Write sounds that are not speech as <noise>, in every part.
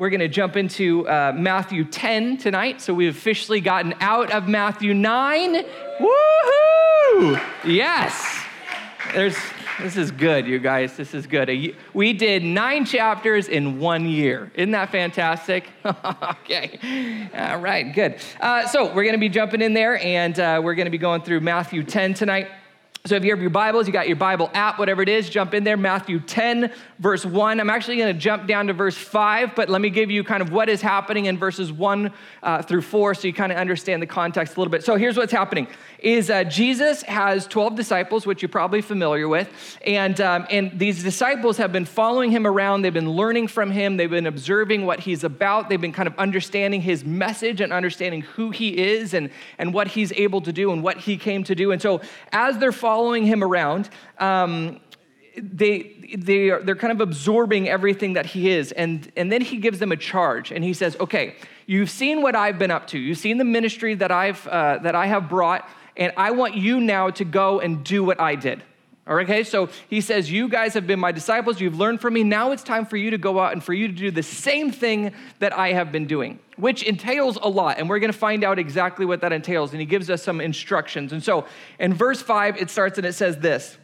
We're going to jump into uh, Matthew 10 tonight. So we've officially gotten out of Matthew 9. Woohoo! Yes. There's, this is good, you guys. This is good. We did nine chapters in one year. Isn't that fantastic? <laughs> okay. All right, good. Uh, so we're going to be jumping in there and uh, we're going to be going through Matthew 10 tonight. So if you have your Bibles, you got your Bible app, whatever it is, jump in there. Matthew 10, verse 1. I'm actually going to jump down to verse 5, but let me give you kind of what is happening in verses 1 uh, through 4 so you kind of understand the context a little bit. So here's what's happening is uh, Jesus has 12 disciples, which you're probably familiar with. And, um, and these disciples have been following him around. They've been learning from him. They've been observing what he's about. They've been kind of understanding his message and understanding who he is and, and what he's able to do and what he came to do. And so as they're following him around, um, they, they are, they're kind of absorbing everything that he is. And, and then he gives them a charge and he says, okay, you've seen what I've been up to. You've seen the ministry that, I've, uh, that I have brought and I want you now to go and do what I did. Okay, so he says, You guys have been my disciples, you've learned from me. Now it's time for you to go out and for you to do the same thing that I have been doing, which entails a lot. And we're gonna find out exactly what that entails. And he gives us some instructions. And so in verse five, it starts and it says this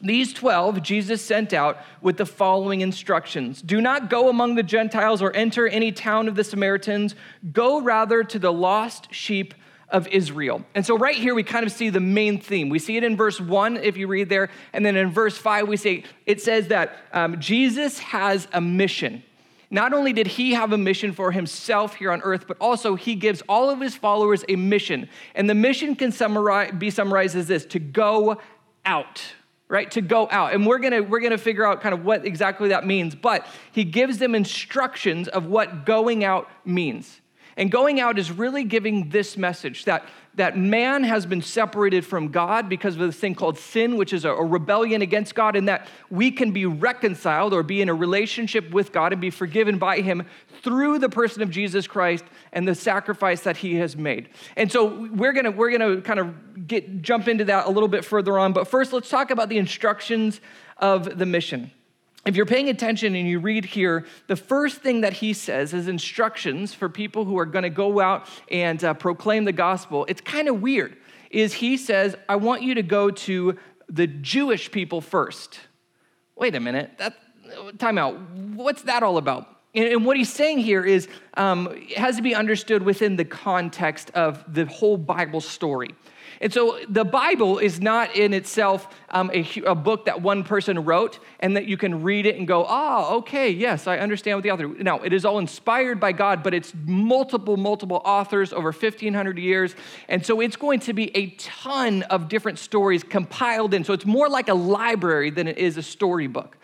These 12 Jesus sent out with the following instructions Do not go among the Gentiles or enter any town of the Samaritans, go rather to the lost sheep of Israel. And so, right here, we kind of see the main theme. We see it in verse one, if you read there. And then in verse five, we see it says that um, Jesus has a mission. Not only did he have a mission for himself here on earth, but also he gives all of his followers a mission. And the mission can summarize, be summarized as this to go out right to go out and we're gonna we're gonna figure out kind of what exactly that means but he gives them instructions of what going out means and going out is really giving this message that, that man has been separated from God because of this thing called sin, which is a, a, rebellion against God, and that we can be reconciled or be in a relationship with God and be forgiven by Him through the person of Jesus Christ and the sacrifice that He has made. And so we're gonna, we're gonna kind of get, jump into that a little bit further on, but first let's talk about the instructions of the mission if you're paying attention and you read here, the first thing that he says is instructions for people who are going to go out and uh, proclaim the gospel. It's kind of weird. Is he says, "I want you to go to the Jewish people first. Wait a minute. That time out. What's that all about? And, what he's saying here is um, it has to be understood within the context of the whole Bible story. And so the Bible is not in itself um, a, a, book that one person wrote and that you can read it and go, oh, okay, yes, I understand what the author. Now, it is all inspired by God, but it's multiple, multiple authors over 1,500 years. And so it's going to be a ton of different stories compiled in. So it's more like a library than it is a storybook.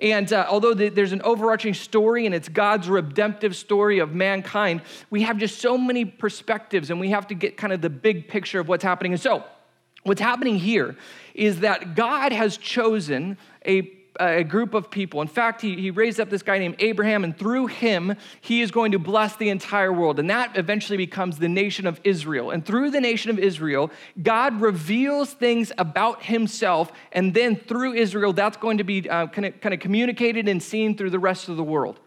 And uh, although the, there's an overarching story and it's God's redemptive story of mankind, we have just so many perspectives and we have to get kind of the big picture of what's happening. And so, what's happening here is that God has chosen a a group of people. In fact, he, he raised up this guy named Abraham, and through him, he is going to bless the entire world. And that eventually becomes the nation of Israel. And through the nation of Israel, God reveals things about himself. And then through Israel, that's going to be uh, kind, of, kind of communicated and seen through the rest of the world.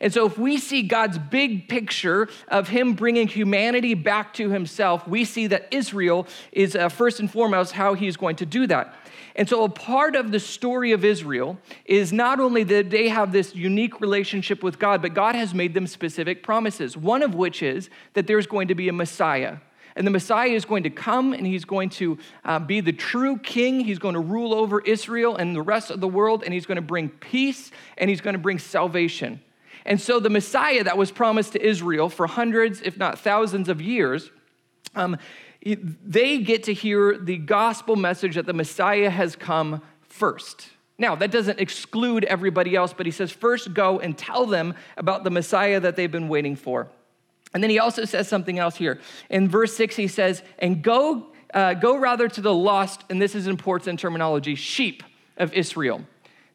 And so, if we see God's big picture of Him bringing humanity back to Himself, we see that Israel is uh, first and foremost how He is going to do that. And so, a part of the story of Israel is not only that they have this unique relationship with God, but God has made them specific promises. One of which is that there's going to be a Messiah. And the Messiah is going to come and he's going to uh, be the true king. He's going to rule over Israel and the rest of the world, and he's going to bring peace and he's going to bring salvation. And so, the Messiah that was promised to Israel for hundreds, if not thousands of years, um, they get to hear the gospel message that the Messiah has come first. Now, that doesn't exclude everybody else, but he says, first go and tell them about the Messiah that they've been waiting for. And then he also says something else here. In verse six, he says, and go, uh, go rather to the lost, and this is important terminology, sheep of Israel.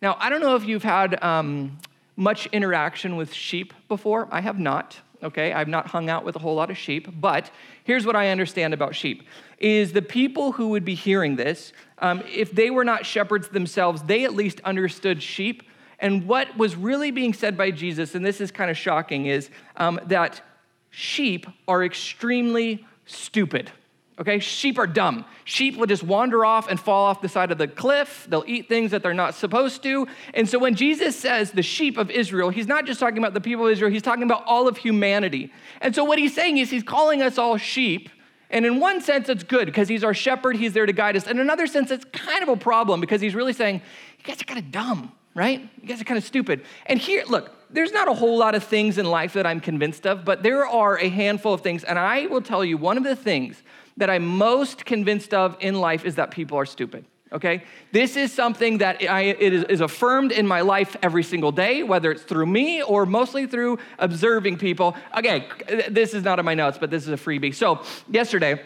Now, I don't know if you've had um, much interaction with sheep before. I have not okay? I've not hung out with a whole lot of sheep but here's what i understand about sheep. Is the people who would be hearing this um, if they were not shepherds themselves they at least understood sheep. And what was really being said by Jesus, and this is kind of shocking, is um, that sheep are extremely stupid. Okay, sheep are dumb. Sheep will just wander off and fall off the side of the cliff. They'll eat things that they're not supposed to. And so when Jesus says the sheep of Israel, he's not just talking about the people of Israel, he's talking about all of humanity. And so what he's saying is he's calling us all sheep. And in one sense, it's good because he's our shepherd, he's there to guide us. In another sense, it's kind of a problem because he's really saying, you guys are kind of dumb, right? You guys are kind of stupid. And here, look, there's not a whole lot of things in life that I'm convinced of, but there are a handful of things. And I will tell you, one of the things that I'm most convinced of in life is that people are stupid. Okay? This is something that I, it is, is affirmed in my life every single day, whether it's through me or mostly through observing people. Okay, this is not in my notes, but this is a freebie. So, yesterday,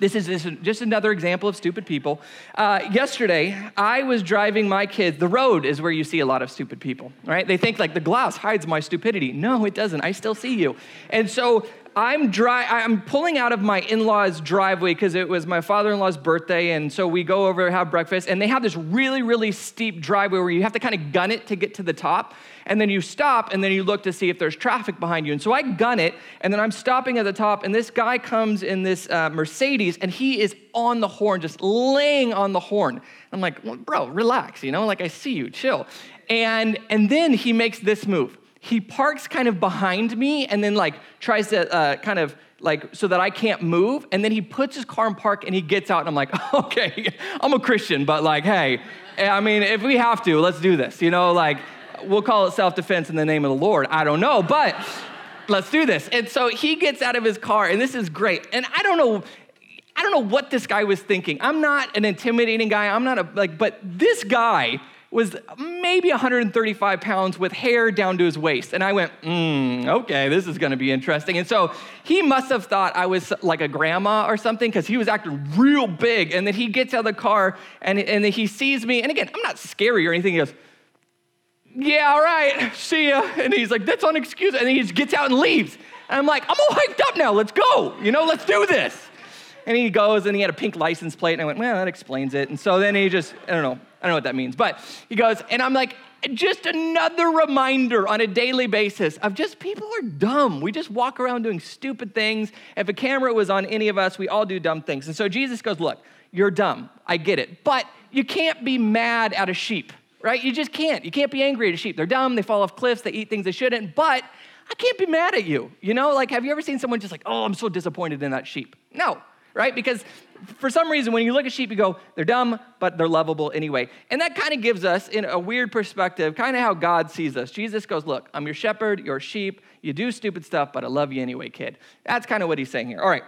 this is, this is just another example of stupid people. Uh, yesterday, I was driving my kids. The road is where you see a lot of stupid people, right? They think like the glass hides my stupidity. No, it doesn't. I still see you. And so I'm dry. I'm pulling out of my in-laws' driveway because it was my father-in-law's birthday, and so we go over have breakfast. And they have this really, really steep driveway where you have to kind of gun it to get to the top, and then you stop, and then you look to see if there's traffic behind you. And so I gun it, and then I'm stopping at the top, and this guy comes in this uh, Mercedes, and he is on the horn, just laying on the horn. I'm like, well, bro, relax, you know, like I see you, chill. And and then he makes this move he parks kind of behind me and then like tries to uh, kind of like so that I can't move. And then he puts his car in park and he gets out and I'm like, <laughs> okay, I'm a Christian, but like, hey, I mean, if we have to, let's do this. You know, like we'll call it self-defense in the name of the Lord. I don't know, but let's do this. And so he gets out of his car and this is great. And I don't know. I don't know what this guy was thinking. I'm not an intimidating guy. I'm not a like, but this guy was maybe 135 pounds with hair down to his waist. And I went, mm, okay, this is gonna be interesting. And so he must have thought I was like a grandma or something because he was acting real big. And then he gets out of the car and, and he sees me. And again, I'm not scary or anything. He goes, yeah, all right, see ya. And he's like, that's unexcusable. And then he just gets out and leaves. And I'm like, I'm all hyped up now. Let's go. You know, let's do this. And he goes and he had a pink license plate. And I went, well, that explains it. And so then he just, I don't know, I don't know what that means. But he goes, and I'm like, just another reminder on a daily basis of just people are dumb. We just walk around doing stupid things. If a camera was on any of us, we all do dumb things. And so Jesus goes, Look, you're dumb. I get it. But you can't be mad at a sheep, right? You just can't. You can't be angry at a sheep. They're dumb, they fall off cliffs, they eat things they shouldn't. But I can't be mad at you. You know, like, have you ever seen someone just like, oh, I'm so disappointed in that sheep? No, right? Because for some reason, when you look at sheep, you go, they're dumb, but they're lovable anyway. And that kind of gives us, in a weird perspective, kind of how God sees us. Jesus goes, Look, I'm your shepherd, you're a sheep, you do stupid stuff, but I love you anyway, kid. That's kind of what he's saying here. All right,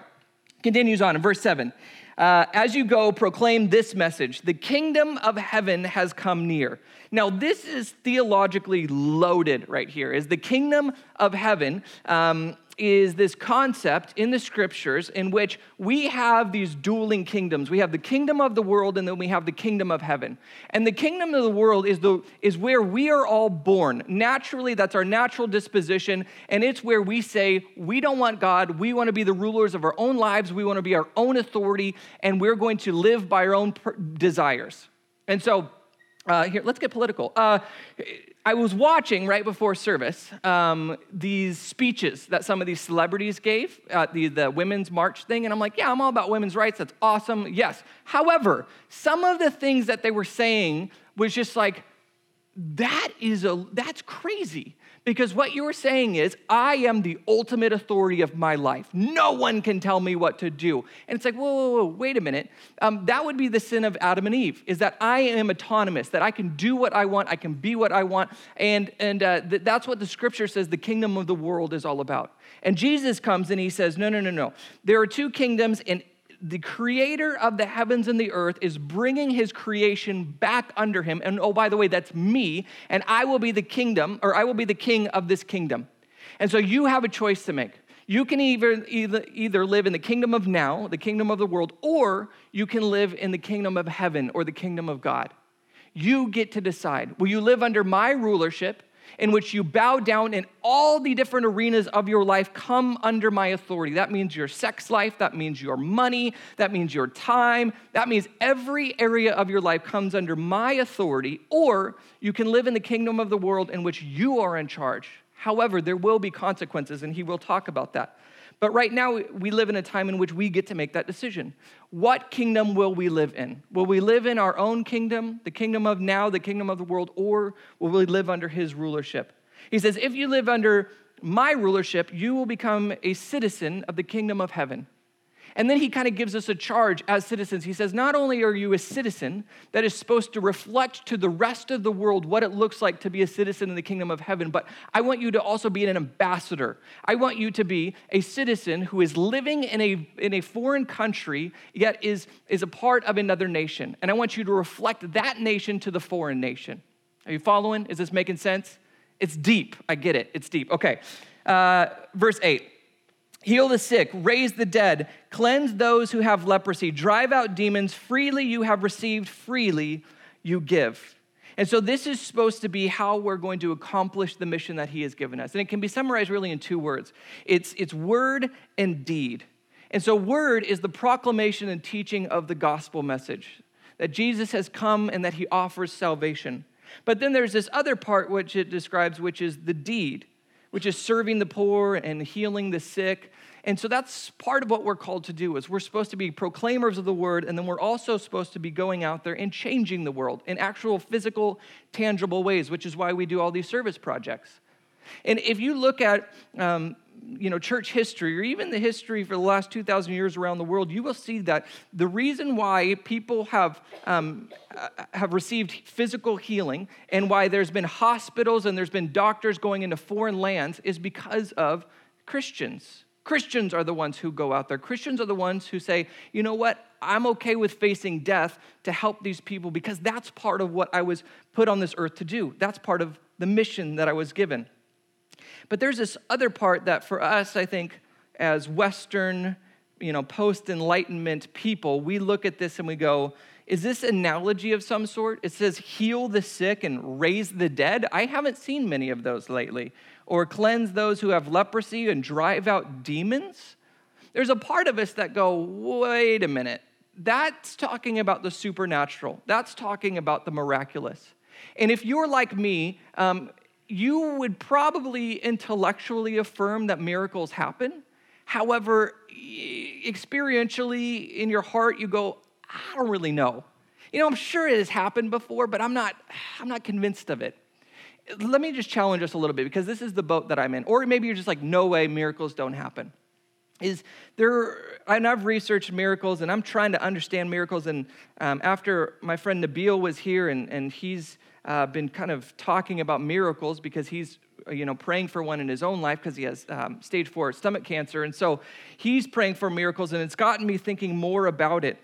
continues on in verse 7. Uh, as you go, proclaim this message the kingdom of heaven has come near. Now, this is theologically loaded right here. Is the kingdom of heaven um, is this concept in the scriptures in which we have these dueling kingdoms. We have the kingdom of the world and then we have the kingdom of heaven. And the kingdom of the world is, the, is where we are all born. Naturally, that's our natural disposition. And it's where we say, we don't want God. We want to be the rulers of our own lives. We want to be our own authority. And we're going to live by our own desires. And so, uh, here, let's get political. Uh, I was watching right before service um, these speeches that some of these celebrities gave at the, the Women's March thing, and I'm like, yeah, I'm all about women's rights. That's awesome. Yes. However, some of the things that they were saying was just like, that is a that's crazy. Because what you were saying is, I am the ultimate authority of my life. No one can tell me what to do. And it's like, whoa, whoa, whoa, wait a minute. Um, that would be the sin of Adam and Eve, is that I am autonomous, that I can do what I want, I can be what I want. And, and uh, th- that's what the scripture says the kingdom of the world is all about. And Jesus comes and he says, no, no, no, no. There are two kingdoms, and the creator of the heavens and the earth is bringing his creation back under him. And oh, by the way, that's me, and I will be the kingdom, or I will be the king of this kingdom. And so you have a choice to make. You can either, either, either live in the kingdom of now, the kingdom of the world, or you can live in the kingdom of heaven or the kingdom of God. You get to decide. Will you live under my rulership in which you bow down in all the different arenas of your life come under my authority. That means your sex life, that means your money, that means your time, that means every area of your life comes under my authority, or you can live in the kingdom of the world in which you are in charge. However, there will be consequences, and he will talk about that. But right now, we live in a time in which we get to make that decision. What kingdom will we live in? Will we live in our own kingdom, the kingdom of now, the kingdom of the world, or will we live under his rulership? He says, if you live under my rulership, you will become a citizen of the kingdom of heaven. And then he kind of gives us a charge as citizens. He says, Not only are you a citizen that is supposed to reflect to the rest of the world what it looks like to be a citizen in the kingdom of heaven, but I want you to also be an ambassador. I want you to be a citizen who is living in a, in a foreign country, yet is, is a part of another nation. And I want you to reflect that nation to the foreign nation. Are you following? Is this making sense? It's deep. I get it. It's deep. Okay. Uh, verse 8 heal the sick, raise the dead, cleanse those who have leprosy, drive out demons. Freely you have received, freely you give. And so, this is supposed to be how we're going to accomplish the mission that He has given us. And it can be summarized really in two words it's, it's word and deed. And so, word is the proclamation and teaching of the gospel message that Jesus has come and that He offers salvation. But then there's this other part which it describes, which is the deed which is serving the poor and healing the sick. And so that's part of what we're called to do is we're supposed to be proclaimers of the word and then we're also supposed to be going out there and changing the world in actual physical tangible ways, which is why we do all these service projects. And if you look at um, you know, church history or even the history for the last 2,000 years around the world, you will see that the reason why people have, um, uh, have received physical healing and why there's been hospitals and there's been doctors going into foreign lands is because of Christians. Christians are the ones who go out there. Christians are the ones who say, you know what, I'm okay with facing death to help these people because that's part of what I was put on this earth to do. That's part of the mission that I was given. But there's this other part that for us, I think, as Western, you know, post-enlightenment people, we look at this and we go, is this analogy of some sort? It says heal the sick and raise the dead. I haven't seen many of those lately. Or cleanse those who have leprosy and drive out demons. There's a part of us that go, wait a minute. That's talking about the supernatural. That's talking about the miraculous. And if you're like me, um, you would probably intellectually affirm that miracles happen. However, experientially in your heart, you go, I don't really know. You know, I'm sure it has happened before, but I'm not, I'm not convinced of it. Let me just challenge us a little bit because this is the boat that I'm in. Or maybe you're just like, no way, miracles don't happen. Is there, and I've researched miracles and I'm trying to understand miracles. And um, after my friend Nabil was here and, and he's uh, been kind of talking about miracles because he's you know praying for one in his own life because he has um, stage four stomach cancer. And so he's praying for miracles and it's gotten me thinking more about it.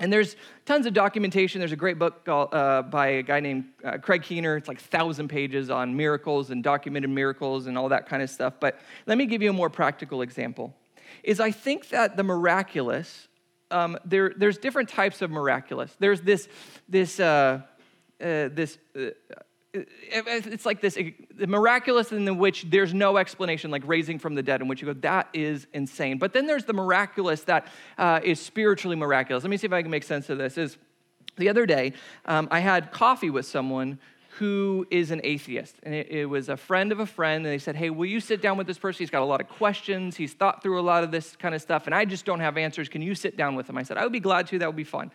And there's tons of documentation. There's a great book uh, by a guy named uh, craig keener. It's like 1000 pages on miracles and documented miracles and all that kind of stuff. But let me give you a more practical example. Is i think that the miraculous um, there, there's different types of miraculous. There's this this uh, uh, this uh, uh, it's like this the miraculous in which there's no explanation like raising from the dead in which you go that is insane. But then there's the miraculous that uh, is spiritually miraculous. Let me see if i can make sense of this. Is the other day um, i had coffee with someone who is an atheist and it, it, was a friend of a friend and they said hey will you sit down with this person? He's got a lot of questions. He's thought through a lot of this kind of stuff and i just don't have answers. Can you sit down with him? I said i would be glad to. That would be fun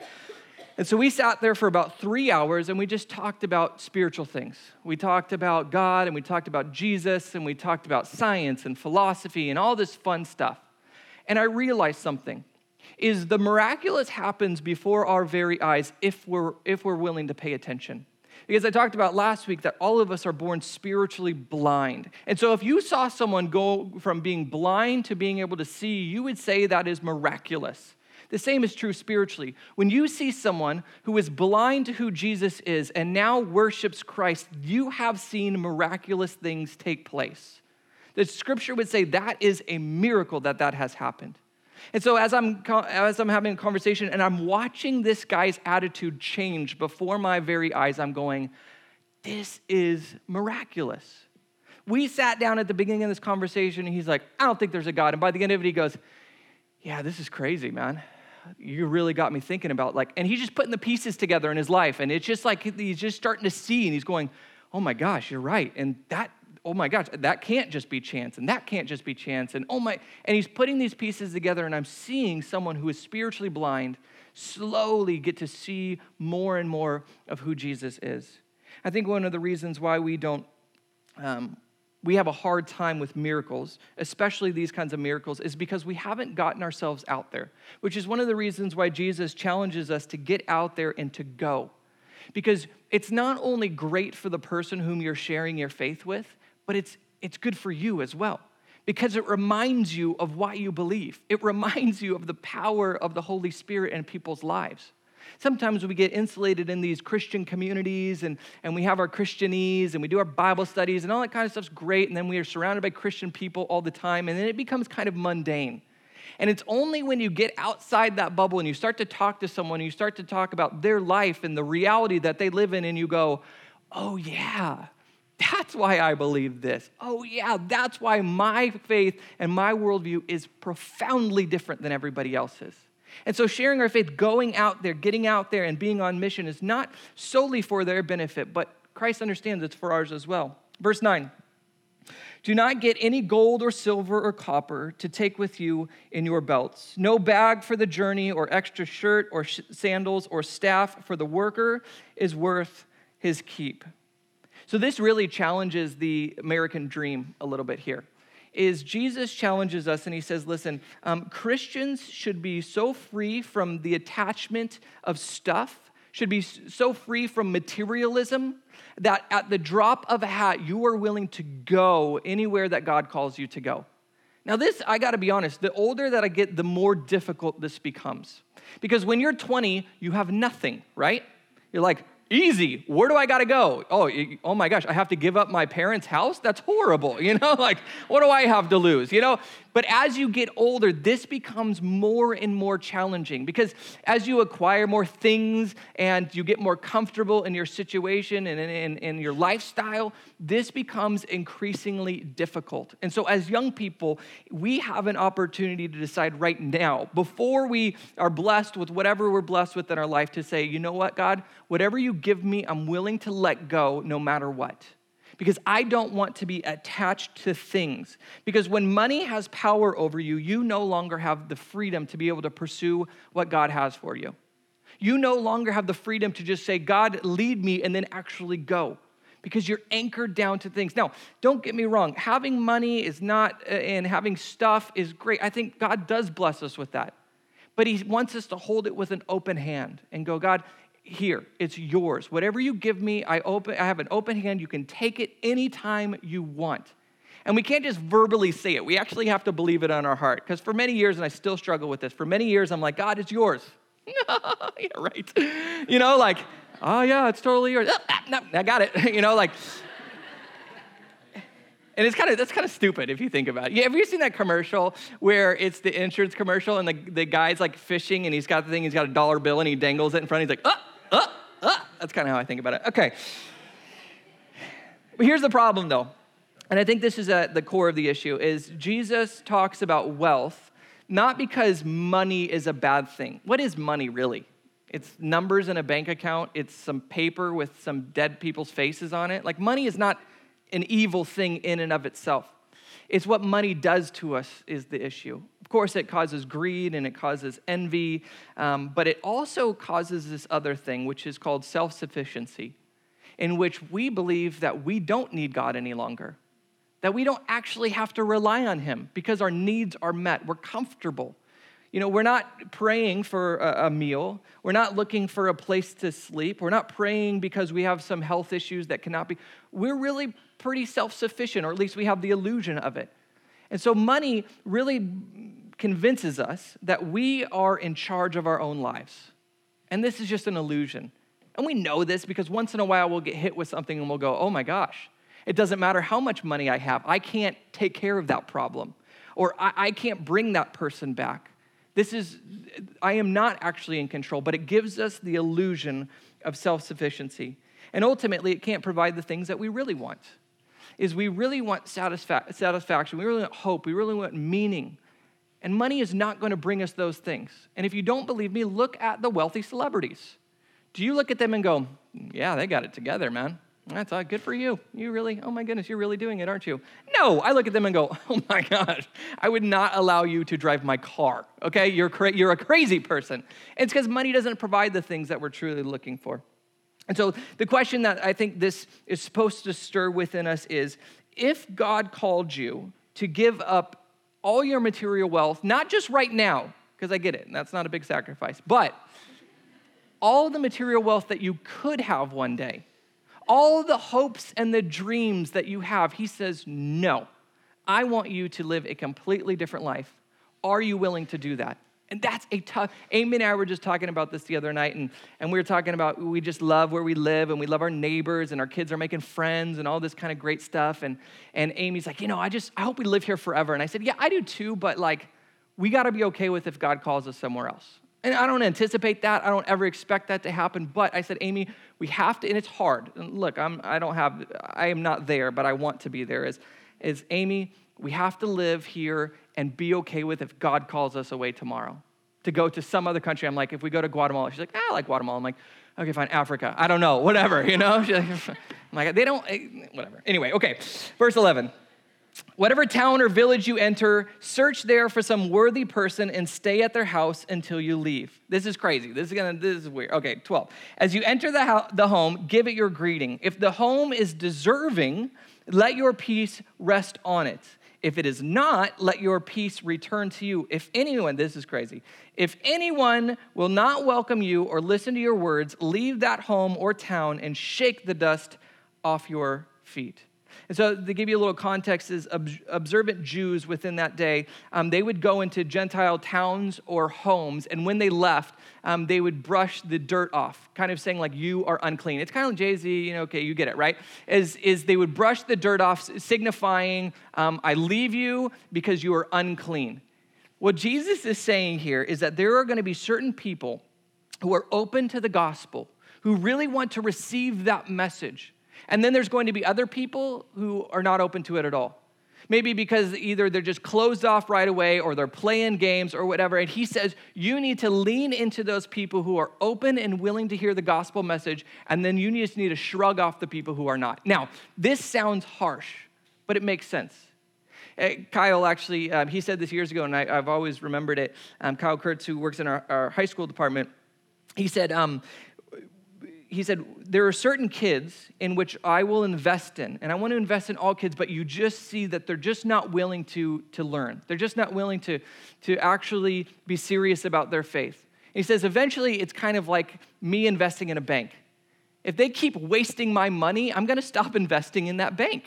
and so we sat there for about three hours and we just talked about spiritual things. We talked about God and we talked about Jesus and we talked about science and philosophy and all this fun stuff. And I realized something is the miraculous happens before our very eyes if we're if we're willing to pay attention. Because I talked about last week that all of us are born spiritually blind. And so if you saw someone go from being blind to being able to see, you would say that is miraculous. The same is true spiritually. When you see someone who is blind to who Jesus is and now worships Christ, you have seen miraculous things take place. The scripture would say that is a miracle that that has happened. And so as I'm as I'm having a conversation and I'm watching this guy's attitude change before my very eyes, I'm going, this is miraculous. We sat down at the beginning of this conversation and he's like, I don't think there's a God. And by the end of it, he goes, Yeah, this is crazy, man. You really got me thinking about like, and he's just putting the pieces together in his life. And it's just like he's just starting to see and he's going, Oh my gosh, you're right. And that, oh my gosh, that can't just be chance. And that can't just be chance. And oh my, and he's putting these pieces together. And I'm seeing someone who is spiritually blind slowly get to see more and more of who Jesus is. I think one of the reasons why we don't um, we have a hard time with miracles, especially these kinds of miracles, is because we haven't gotten ourselves out there, which is one of the reasons why Jesus challenges us to get out there and to go. Because it's not only great for the person whom you're sharing your faith with, but it's, it's good for you as well. Because it reminds you of why you believe. It <laughs> reminds you of the power of the Holy Spirit in people's lives. Sometimes we get insulated in these Christian communities and, and we have our Christianese and we do our Bible studies and all that kind of stuff's great. And then we are surrounded by Christian people all the time. And then it becomes kind of mundane. And it's only when you get outside that bubble and you start to talk to someone, and you start to talk about their life and the reality that they live in, and you go, oh, yeah, that's why I believe this. Oh, yeah, that's why my faith and my worldview is profoundly different than everybody else's. And so, sharing our faith, going out there, getting out there, and being on mission is not solely for their benefit, but Christ understands it's for ours as well. Verse 9 Do not get any gold or silver or copper to take with you in your belts, no bag for the journey, or extra shirt, or sh- sandals, or staff, for the worker is worth his keep. So, this really challenges the American dream a little bit here is Jesus challenges us and he says, listen, um, Christians should be so free from the attachment of stuff, should be so free from materialism that at the drop of a hat, you are willing to go anywhere that God calls you to go. Now, this, I gotta be honest, the older that I get, the more difficult this becomes. Because when you're 20, you have nothing, right? You're like, easy. Where do I got to go? Oh, oh my gosh, I have to give up my parents' house? That's horrible. <laughs> You know, like, what do I have to lose? You know, but as you get older, this becomes more and more challenging because as you acquire more things and you get more comfortable in your situation and in, in, your lifestyle, this becomes increasingly difficult. And so, as young people, we have an opportunity to decide right now, before we are blessed with whatever we're blessed with in our life, to say, you know what, God, whatever you give me, I'm willing to let go no matter what because I don't want to be attached to things. Because when money has power over you, you no longer have the freedom to be able to pursue what God has for you. You no longer have the freedom to just say, God, lead me, and then actually go because you're anchored down to things. Now, don't get me wrong, having money is not, uh, and having stuff is great. I think God does bless us with that. But He wants us to hold it with an open hand and go, God, here. It's yours. Whatever you give me i open i have an open hand. You can take it anytime you want. And we can't just verbally say it. We actually have to believe it on our heart. Because for many years and i still struggle with this for many years i'm like god it's yours. <laughs> Yeah right. You know like oh yeah it's totally yours. Ah, no, i got it. <laughs> You know like and it's kind of that's kind of stupid if you think about it. Yeah, have you seen that commercial where it's the insurance commercial and the, the guy's like fishing and he's got the thing, he's got a dollar bill and he dangles it in front. He's like, ah, ah, ah. That's kind of how I think about it. Okay. But here's the problem though. And I think this is at the core of the issue is Jesus talks about wealth not because money is a bad thing. What is money really? It's numbers in a bank account, it's some paper with some dead people's faces on it. Like money is not an evil thing in and of itself. It's what money does to us is the issue. Of course, it causes greed and it causes envy, um, but it also causes this other thing, which is called self sufficiency, in which we believe that we don't need God any longer, that we don't actually have to rely on Him because our needs are met. We're comfortable. You know, we're not praying for a, meal. We're not looking for a place to sleep. We're not praying because we have some health issues that cannot be. We're really pretty self sufficient, or at least we have the illusion of it. And so money really convinces us that we are in charge of our own lives. And this is just an illusion. And we know this because once in a while we'll get hit with something and we'll go, oh my gosh, it doesn't matter how much money I have, I can't take care of that problem. Or I, I can't bring that person back. This is, I am not actually in control, but it gives us the illusion of self sufficiency. And ultimately, it can't provide the things that we really want. Is we really want satisfa- satisfaction, we really want hope, we really want meaning. And money is not going to bring us those things. And if you don't believe me, look at the wealthy celebrities. Do you look at them and go, yeah, they got it together, man? That's uh, good for you. You really, oh my goodness, you're really doing it, aren't you? No, I look at them and go, <laughs> oh my gosh, I would not allow you to drive my car, okay? You're, cra- you're a crazy person. It's because money doesn't provide the things that we're truly looking for. And so the question that I think this is supposed to stir within us is if God called you to give up all your material wealth, not just right now, because I get it, and that's not a big sacrifice, but all the material wealth that you could have one day all the hopes and the dreams that you have, he says, No, I want you to live a completely different life. Are you willing to do that? And that's a tough. Amy and I were just talking about this the other night, and, and we were talking about we just love where we live and we love our neighbors, and our kids are making friends and all this kind of great stuff. And, and Amy's like, you know, I just, I hope we live here forever. And I said, yeah, I do too, but like, we got to be okay with if God calls us somewhere else. And I don't anticipate that. I don't ever expect that to happen. But I said, Amy, we have to, and it's hard. And look, I'm, I don't have, I am not there, but I want to be there. Is, is Amy, we have to live here and be okay with if God calls us away tomorrow to go to some other country. I'm like, if we go to Guatemala, she's like, ah, I like Guatemala. I'm like, okay, fine, Africa. I don't know, whatever, <laughs> you know? She's like, <laughs> I'm like, they don't, eh, whatever. Anyway, okay, verse 11. Whatever town or village you enter, search there for some worthy person and stay at their house until you leave. This is crazy. This is gonna. This is weird. Okay, twelve. As you enter the ho- the home, give it your greeting. If the home is deserving, let your peace rest on it. If it is not, let your peace return to you. If anyone, this is crazy, if anyone will not welcome you or listen to your words, leave that home or town and shake the dust off your feet. And so, to give you a little context, is observant Jews within that day, um, they would go into Gentile towns or homes, and when they left, um, they would brush the dirt off, kind of saying like, "You are unclean." It's kind of like Jay Z, you know? Okay, you get it, right? Is is they would brush the dirt off, signifying, um, "I leave you because you are unclean." What Jesus is saying here is that there are going to be certain people who are open to the gospel, who really want to receive that message and then there's going to be other people who are not open to it at all. Maybe because either they're just closed off right away or they're playing games or whatever. And he says, you need to lean into those people who are open and willing to hear the gospel message. And then you just need to shrug off the people who are not. Now, this sounds harsh, but it makes sense. Uh, Kyle actually, um, he said this years ago, and I, have always remembered it. Um, Kyle Kurtz, who works in our, our high school department, he said, um, he said, There are certain kids in which I will invest in, and I want to invest in all kids, but you just see that they're just not willing to, to learn. They're just not willing to, to actually be serious about their faith. he says, Eventually, it's kind of like me investing in a bank. If they keep wasting my money, I'm going to stop <laughs> investing in that bank.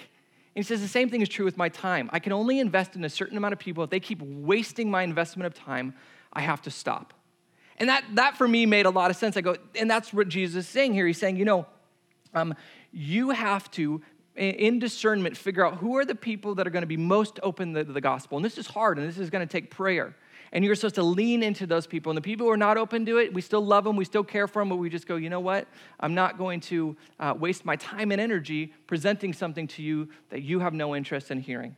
And he says, The same thing is true with my time. I can only invest in a certain amount of people. If they keep wasting my investment of time, I have to stop. And that, that for me made a lot of sense. I go, and that's what Jesus is saying here. He's saying, you know, um, you have to, in discernment, figure out who are the people that are going to be most open to the gospel. And this is hard, and this is going to take prayer. And you're supposed to lean into those people. And the people who are not open to it, we still love them, we still care for them, but we just go, you know what? I'm not going to uh, waste my time and energy presenting something to you that you have no interest in hearing.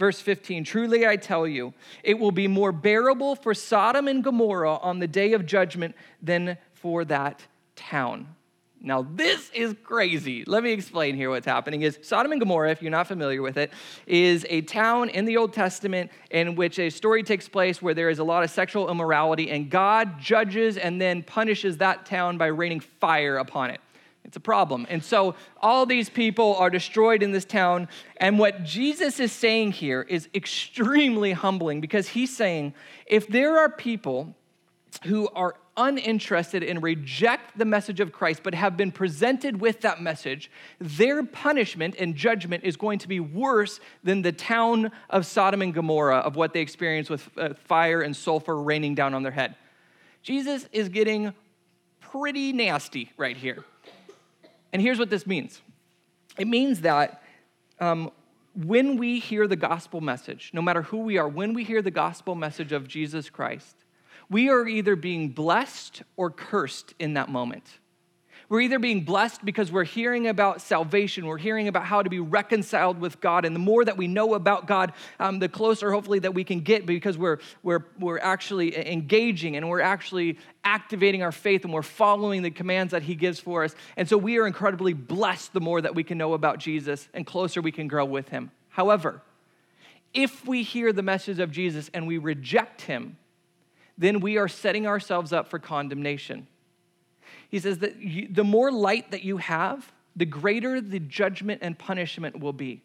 Verse 15 Truly I tell you, it will be more bearable for Sodom and Gomorrah on the day of judgment than for that town. Now, this is crazy. Let me explain here what's happening is Sodom and Gomorrah, if you're not familiar with it, is a town in the Old Testament in which a story takes place where there is a lot of sexual immorality, and God judges and then punishes that town by raining fire upon it. It's a problem. And so all these people are destroyed in this town. And what Jesus is saying here is extremely humbling because he's saying if there are people who are uninterested and reject the message of Christ, but have been presented with that message, their punishment and judgment is going to be worse than the town of Sodom and Gomorrah, of what they experienced with uh, fire and sulfur raining down on their head. Jesus is getting pretty nasty right here. And here's what this means it means that um, when we hear the gospel message, no matter who we are, when we hear the gospel message of Jesus Christ, we are either being blessed or cursed in that moment. We're either being blessed because we're hearing about salvation, we're hearing about how to be reconciled with God. And the more that we know about God, um, the closer, hopefully, that we can get because we're, we're, we're actually engaging and we're actually activating our faith and we're following the commands that He gives for us. And so we are incredibly blessed the more that we can know about Jesus and closer we can grow with Him. However, if we hear the message of Jesus and we reject Him, then we are setting ourselves up for condemnation. He says that you, the more light that you have, the greater the judgment and punishment will be.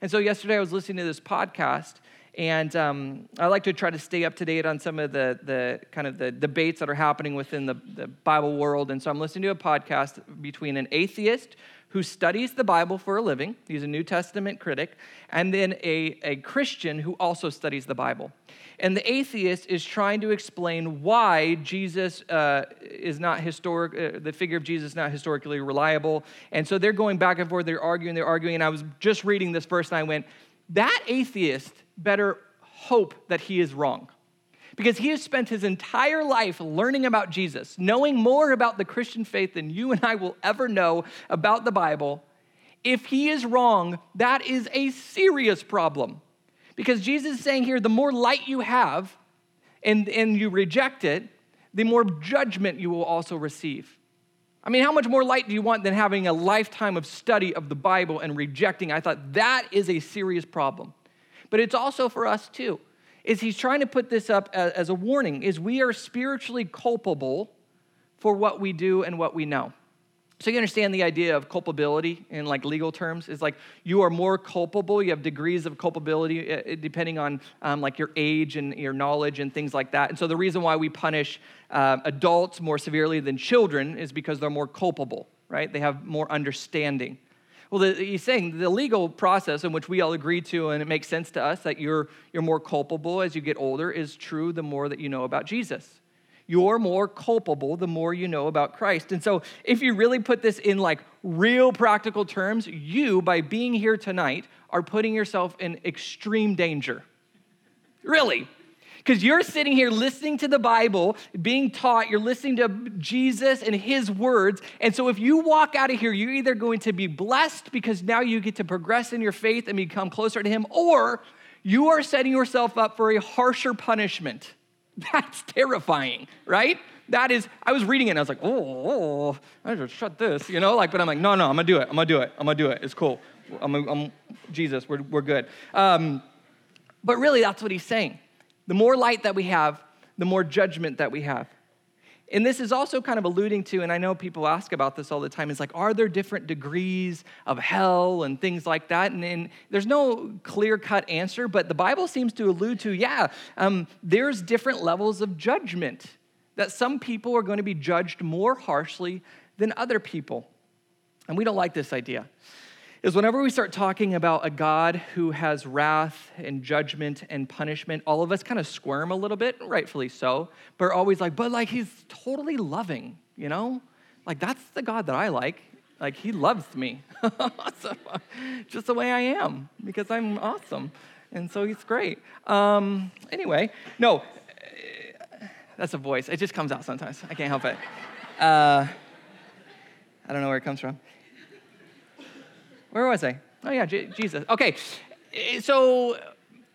And so yesterday I was listening to this podcast, and um, I like to try to stay up to date on some of the, the kind of the debates that are happening within the, the Bible world. And so I'm listening to a podcast between an atheist who studies the Bible for a living, he's a New Testament critic, and then a, a Christian who also studies the Bible. And the atheist is trying to explain why Jesus uh, is not historic, uh, the figure of Jesus is not historically reliable. And so they're going back and forth, they're arguing, they're arguing. And I was just reading this verse and I went, that atheist better hope that he is wrong. Because he has spent his entire life learning about Jesus, knowing more about the Christian faith than you and I will ever know about the Bible. If he is wrong, that is a serious problem. Because Jesus is saying here the more light you have and, and you reject it, the more judgment you will also receive. I mean, how much more light do you want than having a lifetime of study of the Bible and rejecting? I thought that is a serious problem. But it's also for us too. Is he's trying to put this up as, as a warning is we are spiritually culpable for what we do and what we know. So you understand the idea of culpability in like legal terms is like you are more culpable. You have degrees of culpability uh, uh, depending on um, like your age and your knowledge and things like that. And so the reason why we punish uh, adults more severely than children is because they're more culpable, right? They have more understanding. Well, the, he's saying the legal process in which we all agree to, and it makes sense to us that you're, you're more culpable as you get older, is true the more that you know about Jesus you're more culpable the more you know about Christ. And so, if you really put this in like real practical terms, you, by being here tonight, are putting yourself in extreme danger. Really. Because you're sitting here listening to the Bible, being taught, you're listening to Jesus and his words. And so, if you walk out of here, you're either going to be blessed because now you get to progress in your faith and become closer to him, or you are setting yourself up for a harsher punishment. <laughs> That's terrifying, right? That is, I was reading it and I was like, oh, oh I just shut this, you know? Like, but I'm like, no, no, I'm gonna do it. I'm gonna do it. I'm gonna do it. It's cool. I'm, I'm Jesus, we're, we're good. Um, but really, that's what he's saying. The more light that we have, the more judgment that we have. And this is also kind of alluding to, and I know people ask about this all the time, is like, are there different degrees of hell and things like that? And, and there's no clear cut answer, but the Bible seems to allude to, yeah, um, there's different levels of judgment, that some people are going to be judged more harshly than other people. And we don't like this idea is whenever we start talking about a God who has wrath and judgment and punishment, all of us kind of squirm a little bit, rightfully so. But we're always like, but like he's totally loving, you know? Like that's the God that I like. Like he loves me, <laughs> so, just the way I am because I'm awesome, and so he's great. Um, anyway, no, that's a voice. It just comes out sometimes. I can't help it. Uh, I don't know where it comes from. Where was I? Oh, yeah, J- Jesus. Okay, eh, so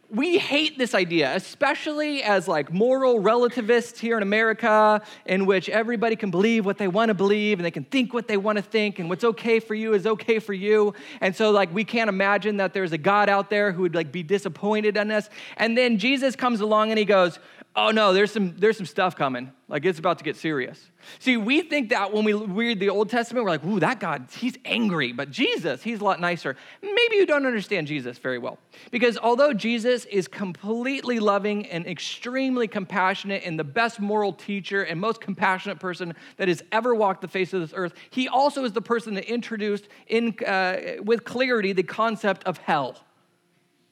we hate this idea, especially as like moral relativists here in America, in which everybody can believe what they want to believe and they can think what they want to think, and what's okay for you is okay for you. And so, like, we can't imagine that there's a God out there who would like be disappointed in us. And then Jesus comes along and he goes, oh no, there's some, there's some stuff coming. Like it's about to get serious. See, we think that when we read the Old Testament, we're like, ooh, that God, he's angry. But Jesus, he's a lot nicer. Maybe you don't understand Jesus very well. Because although Jesus is completely loving and extremely compassionate and the best moral teacher and most compassionate person that has ever walked the face of this earth, he also is the person that introduced in, uh, with clarity the concept of hell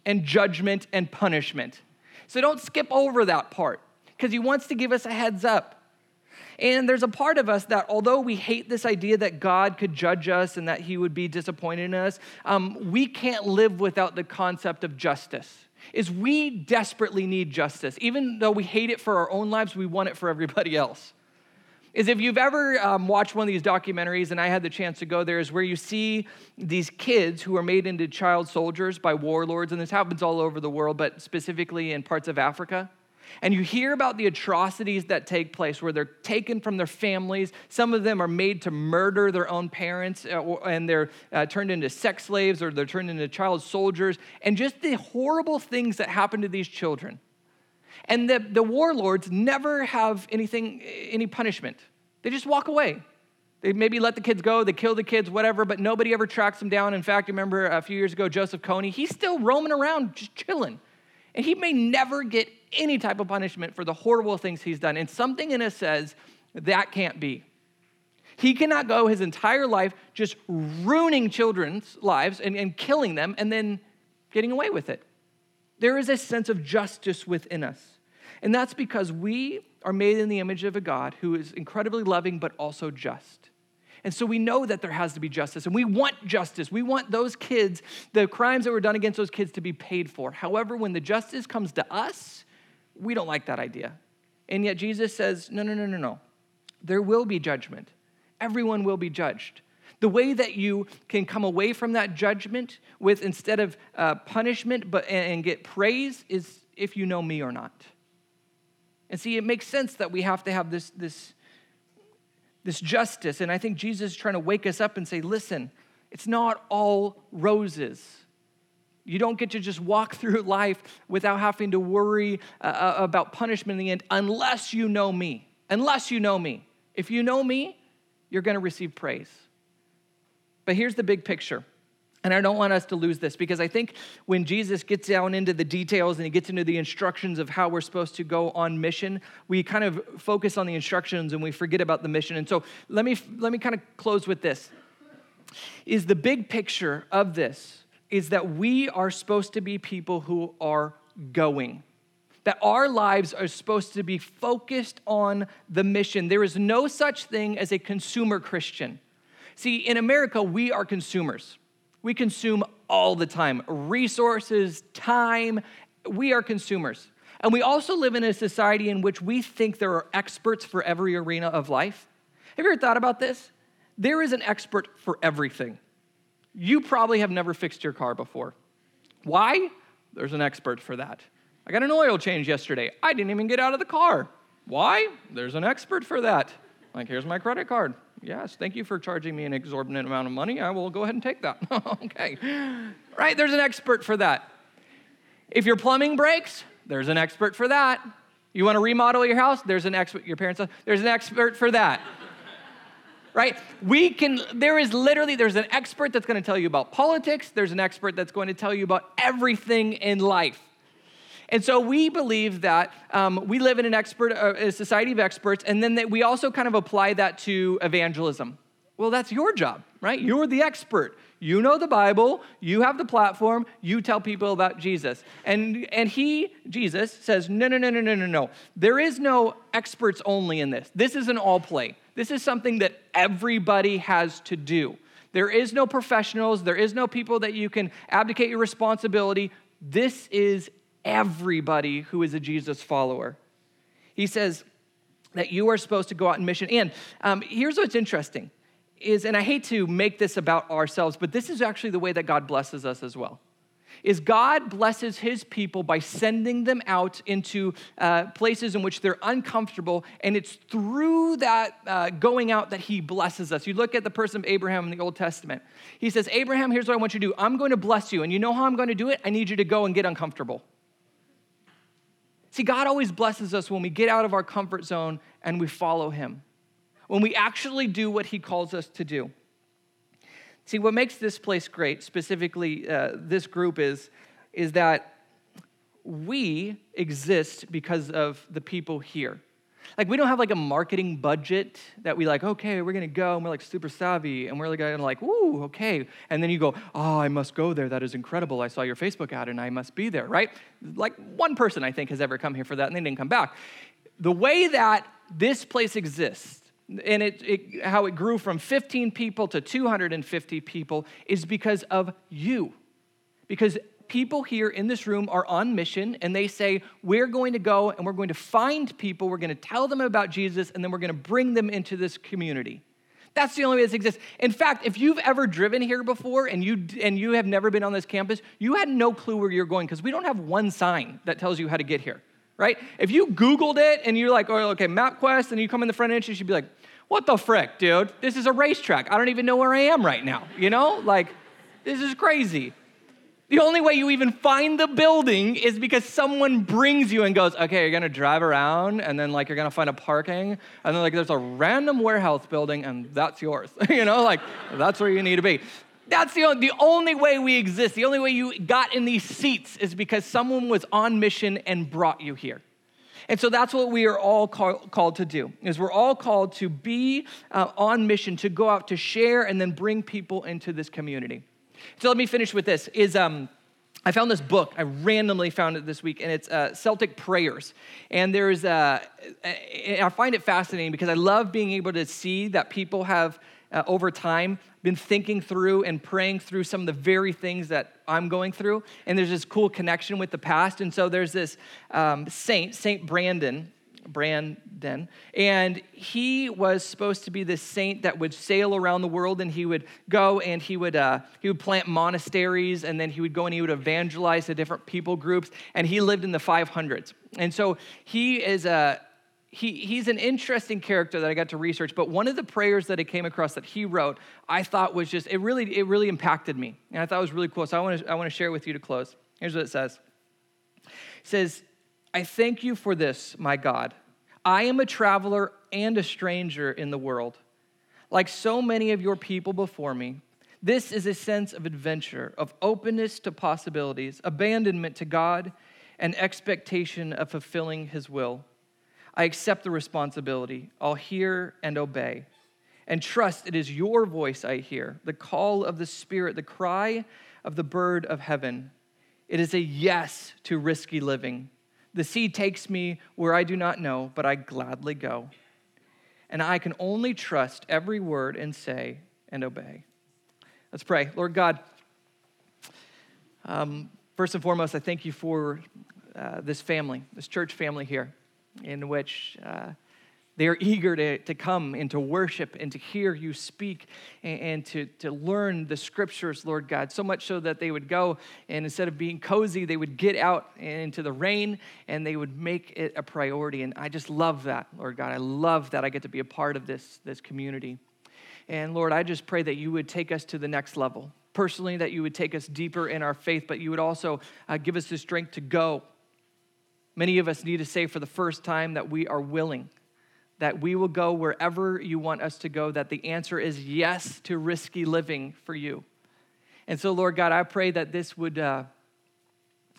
and judgment and punishment. So don't skip over that part because he wants to give us a heads up. And there's a part of us that, although we hate this idea that God could judge us and that he would be disappointed in us, um, we can't live without the concept of justice. Is we desperately need justice. Even though we hate it for our own lives, we want it for everybody else. Is if you've ever um, watched one of these documentaries, and I had the chance to go there, is where you see these kids who are made into child soldiers by warlords, and this happens all over the world, but specifically in parts of Africa. And you hear about the atrocities that take place where they're taken from their families. Some of them are made to murder their own parents, uh, and they're uh, turned into sex slaves or they're turned into child soldiers, and just the horrible things that happen to these children. And the, the warlords never have anything, any punishment. They just walk away. They maybe let the kids go, they kill the kids, whatever, but nobody ever tracks them down. In fact, remember a few years ago, Joseph Kony, he's still roaming around, just chilling. And he may never get any type of punishment for the horrible things he's done. And something in us says that can't be. He cannot go his entire life just ruining children's lives and, and killing them and then getting away with it. There is a sense of justice within us. And that's because we are made in the image of a God who is incredibly loving but also just. And so we know that there has to be justice, and we want justice. We want those kids, the crimes that were done against those kids, to be paid for. However, when the justice comes to us, we don't like that idea. And yet Jesus says, no, no, no, no, no. There will be judgment. Everyone will be judged. The way that you can come away from that judgment with instead of uh, punishment but, and, get praise is if you know me or not. And see, it makes sense that we have to have this, this, this justice. And I think Jesus is trying to wake us up and say, listen, it's not all roses. You don't get to just walk <laughs> through life without having to worry uh, uh, about punishment in the end unless you know me. Unless you know me. If you know me, you're going to receive praise. But here's the big picture. And I don't want us to lose this because I think when Jesus gets down into the details and he gets into the instructions of how we're supposed to go on mission, we kind of focus on the instructions and we forget about the mission. And so let me let me kind of close with this. Is the big picture of this is that we are supposed to be people who are going. That our lives are supposed to be focused on the mission. There is no such thing as a consumer Christian. See, in America, we are consumers. We consume all the time resources, time. We are consumers. And we also live in a society in which we think there are experts for every arena of life. Have you ever thought about this? There is an expert for everything. You probably have never fixed your car before. Why? There's an expert for that. I got an oil change yesterday. I didn't even get out of the car. Why? There's an expert for that. Like, here's my credit card. Yes, thank you for charging me an exorbitant amount of money. I will go ahead and take that. <laughs> okay. Right? There's an expert for that. If your plumbing breaks, there's an expert for that. You want to remodel your house? There's an expert, your parents' there's an expert for that. <laughs> right? We can, there is literally, there's an expert that's going to tell you about politics, there's an expert that's going to tell you about everything in life. And so we believe that um, we live in an expert, uh, a society of experts, and then we also kind of apply that to evangelism. Well, that's your job, right? You're the expert. You know the Bible, you have the platform, you tell people about Jesus. And, and he, Jesus, says, no, no, no, no, no, no, no. There is no experts only in this. This is an all play. This is something that everybody has to do. There is no professionals, there is no people that you can abdicate your responsibility. This is everybody who is a Jesus follower. He says that you are supposed to go out in mission. And um, here's what's interesting is, and I hate to make this about ourselves, but this is actually the way that God blesses us as well. Is God blesses his people by sending them out into uh, places in which they're uncomfortable, and it's through that uh, going out that he blesses us. You look at the person of Abraham in the Old Testament. He says, Abraham, here's what I want you to do I'm going to bless you, and you know how I'm going to do it? I need you to go and get uncomfortable. See, God always blesses us when we get out of our comfort zone and we follow Him, when we actually do what He calls us to do. See, what makes this place great, specifically uh, this group, is, is that we exist because of the people here. Like we don't have like a marketing budget that we like, okay, we're gonna go and we're like super savvy and we're like, like, ooh, okay. And then you go, oh, I must go there. That is incredible. I saw your Facebook ad and I must be there, right? Like one person I think has ever come here for that and they didn't come back. The way that this place exists and it, it, how it grew from 15 people to 250 people is because of you. Because people here in this room are on mission and they say, We're going to go and we're going to find people, we're going to tell them about Jesus, and then we're going to bring them into this community. That's the only way this exists. In fact, if you've ever driven here before and you and you have never been on this campus, you had no clue where you're going because we don't have one sign that tells you how to get here, right? If you Googled it and you're like, oh, okay, MapQuest, and you come in the front entrance, you'd be like, what the frick, dude? This is a racetrack. I don't even know where I am right now. You know, like, this is crazy. The only way you even find the building is because someone brings you and goes, okay, you're gonna drive around and then like you're gonna find a parking and then like there's a random warehouse building and that's yours. <laughs> you know, like that's where you need to be. That's the, the only way we exist. The only way you got in these seats is because someone was on mission and brought you here. And so that's what we are all call, called to do. Is we're all called to be uh, on mission to go out to share and then bring people into this community. So let me finish with this. Is um, I found this book. I randomly found it this week, and it's uh, Celtic Prayers. And there's, uh, I find it fascinating because I love being able to see that people have, uh, over time, been thinking through and praying through some of the very things that I'm going through. And there's this cool connection with the past. And so there's this um, saint, Saint Brandon, Brandon, and he was supposed to be this saint that would sail around the world, and he would go and he would uh, he would plant monasteries, and then he would go and he would evangelize to different people groups, and he lived in the 500s, and so he is a he, he's an interesting character that I got to research, but one of the prayers that I came across that he wrote, I thought was just, it really, it really impacted me. And I thought it was really cool. So I want to, I want to share it with you to close. Here's what it says. It says, I thank you for this, my God. I am a traveler and a stranger in the world. Like so many of your people before me, this is a sense of adventure, of openness to possibilities, abandonment to God, and expectation of fulfilling His will. I accept the responsibility. I'll hear and obey. And trust it is your voice I hear, the call of the Spirit, the cry of the bird of heaven. It is a yes to risky living the sea takes me where I do not know, but I gladly go. And I can only trust every word and say and obey. Let's pray. Lord God, um, first and foremost, I thank you for uh, this family, this church family here, in which uh, they are eager to, to come and to worship and to hear you speak and, and, to, to learn the scriptures, Lord God. So much so that they would go and instead of being cozy, they would get out into the rain and they would make it a priority. And I just love that, Lord God. I love that I get to be a part of this, this community. And Lord, I just pray that you would take us to the next level. Personally, that you would take us deeper in our faith, but you would also uh, give us the strength to go. Many of us need to say for the first time that we are willing that we will go wherever you want us to go, that the answer is yes to risky living for you. And so, Lord God, I pray that this would, uh,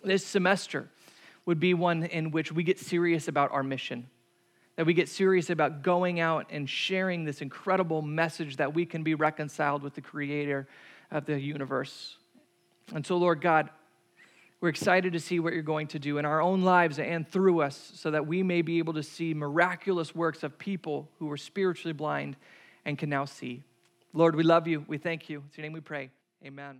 this semester would be one in which we get serious about our mission, that we get serious about going out and sharing this incredible message that we can be reconciled with the creator of the universe. And so, Lord God, we're excited to see what you're going to do in our own lives and through us so that we may be able to see miraculous works of people who were spiritually blind and can now see. Lord, we love you. We thank you. It's your name we pray. Amen.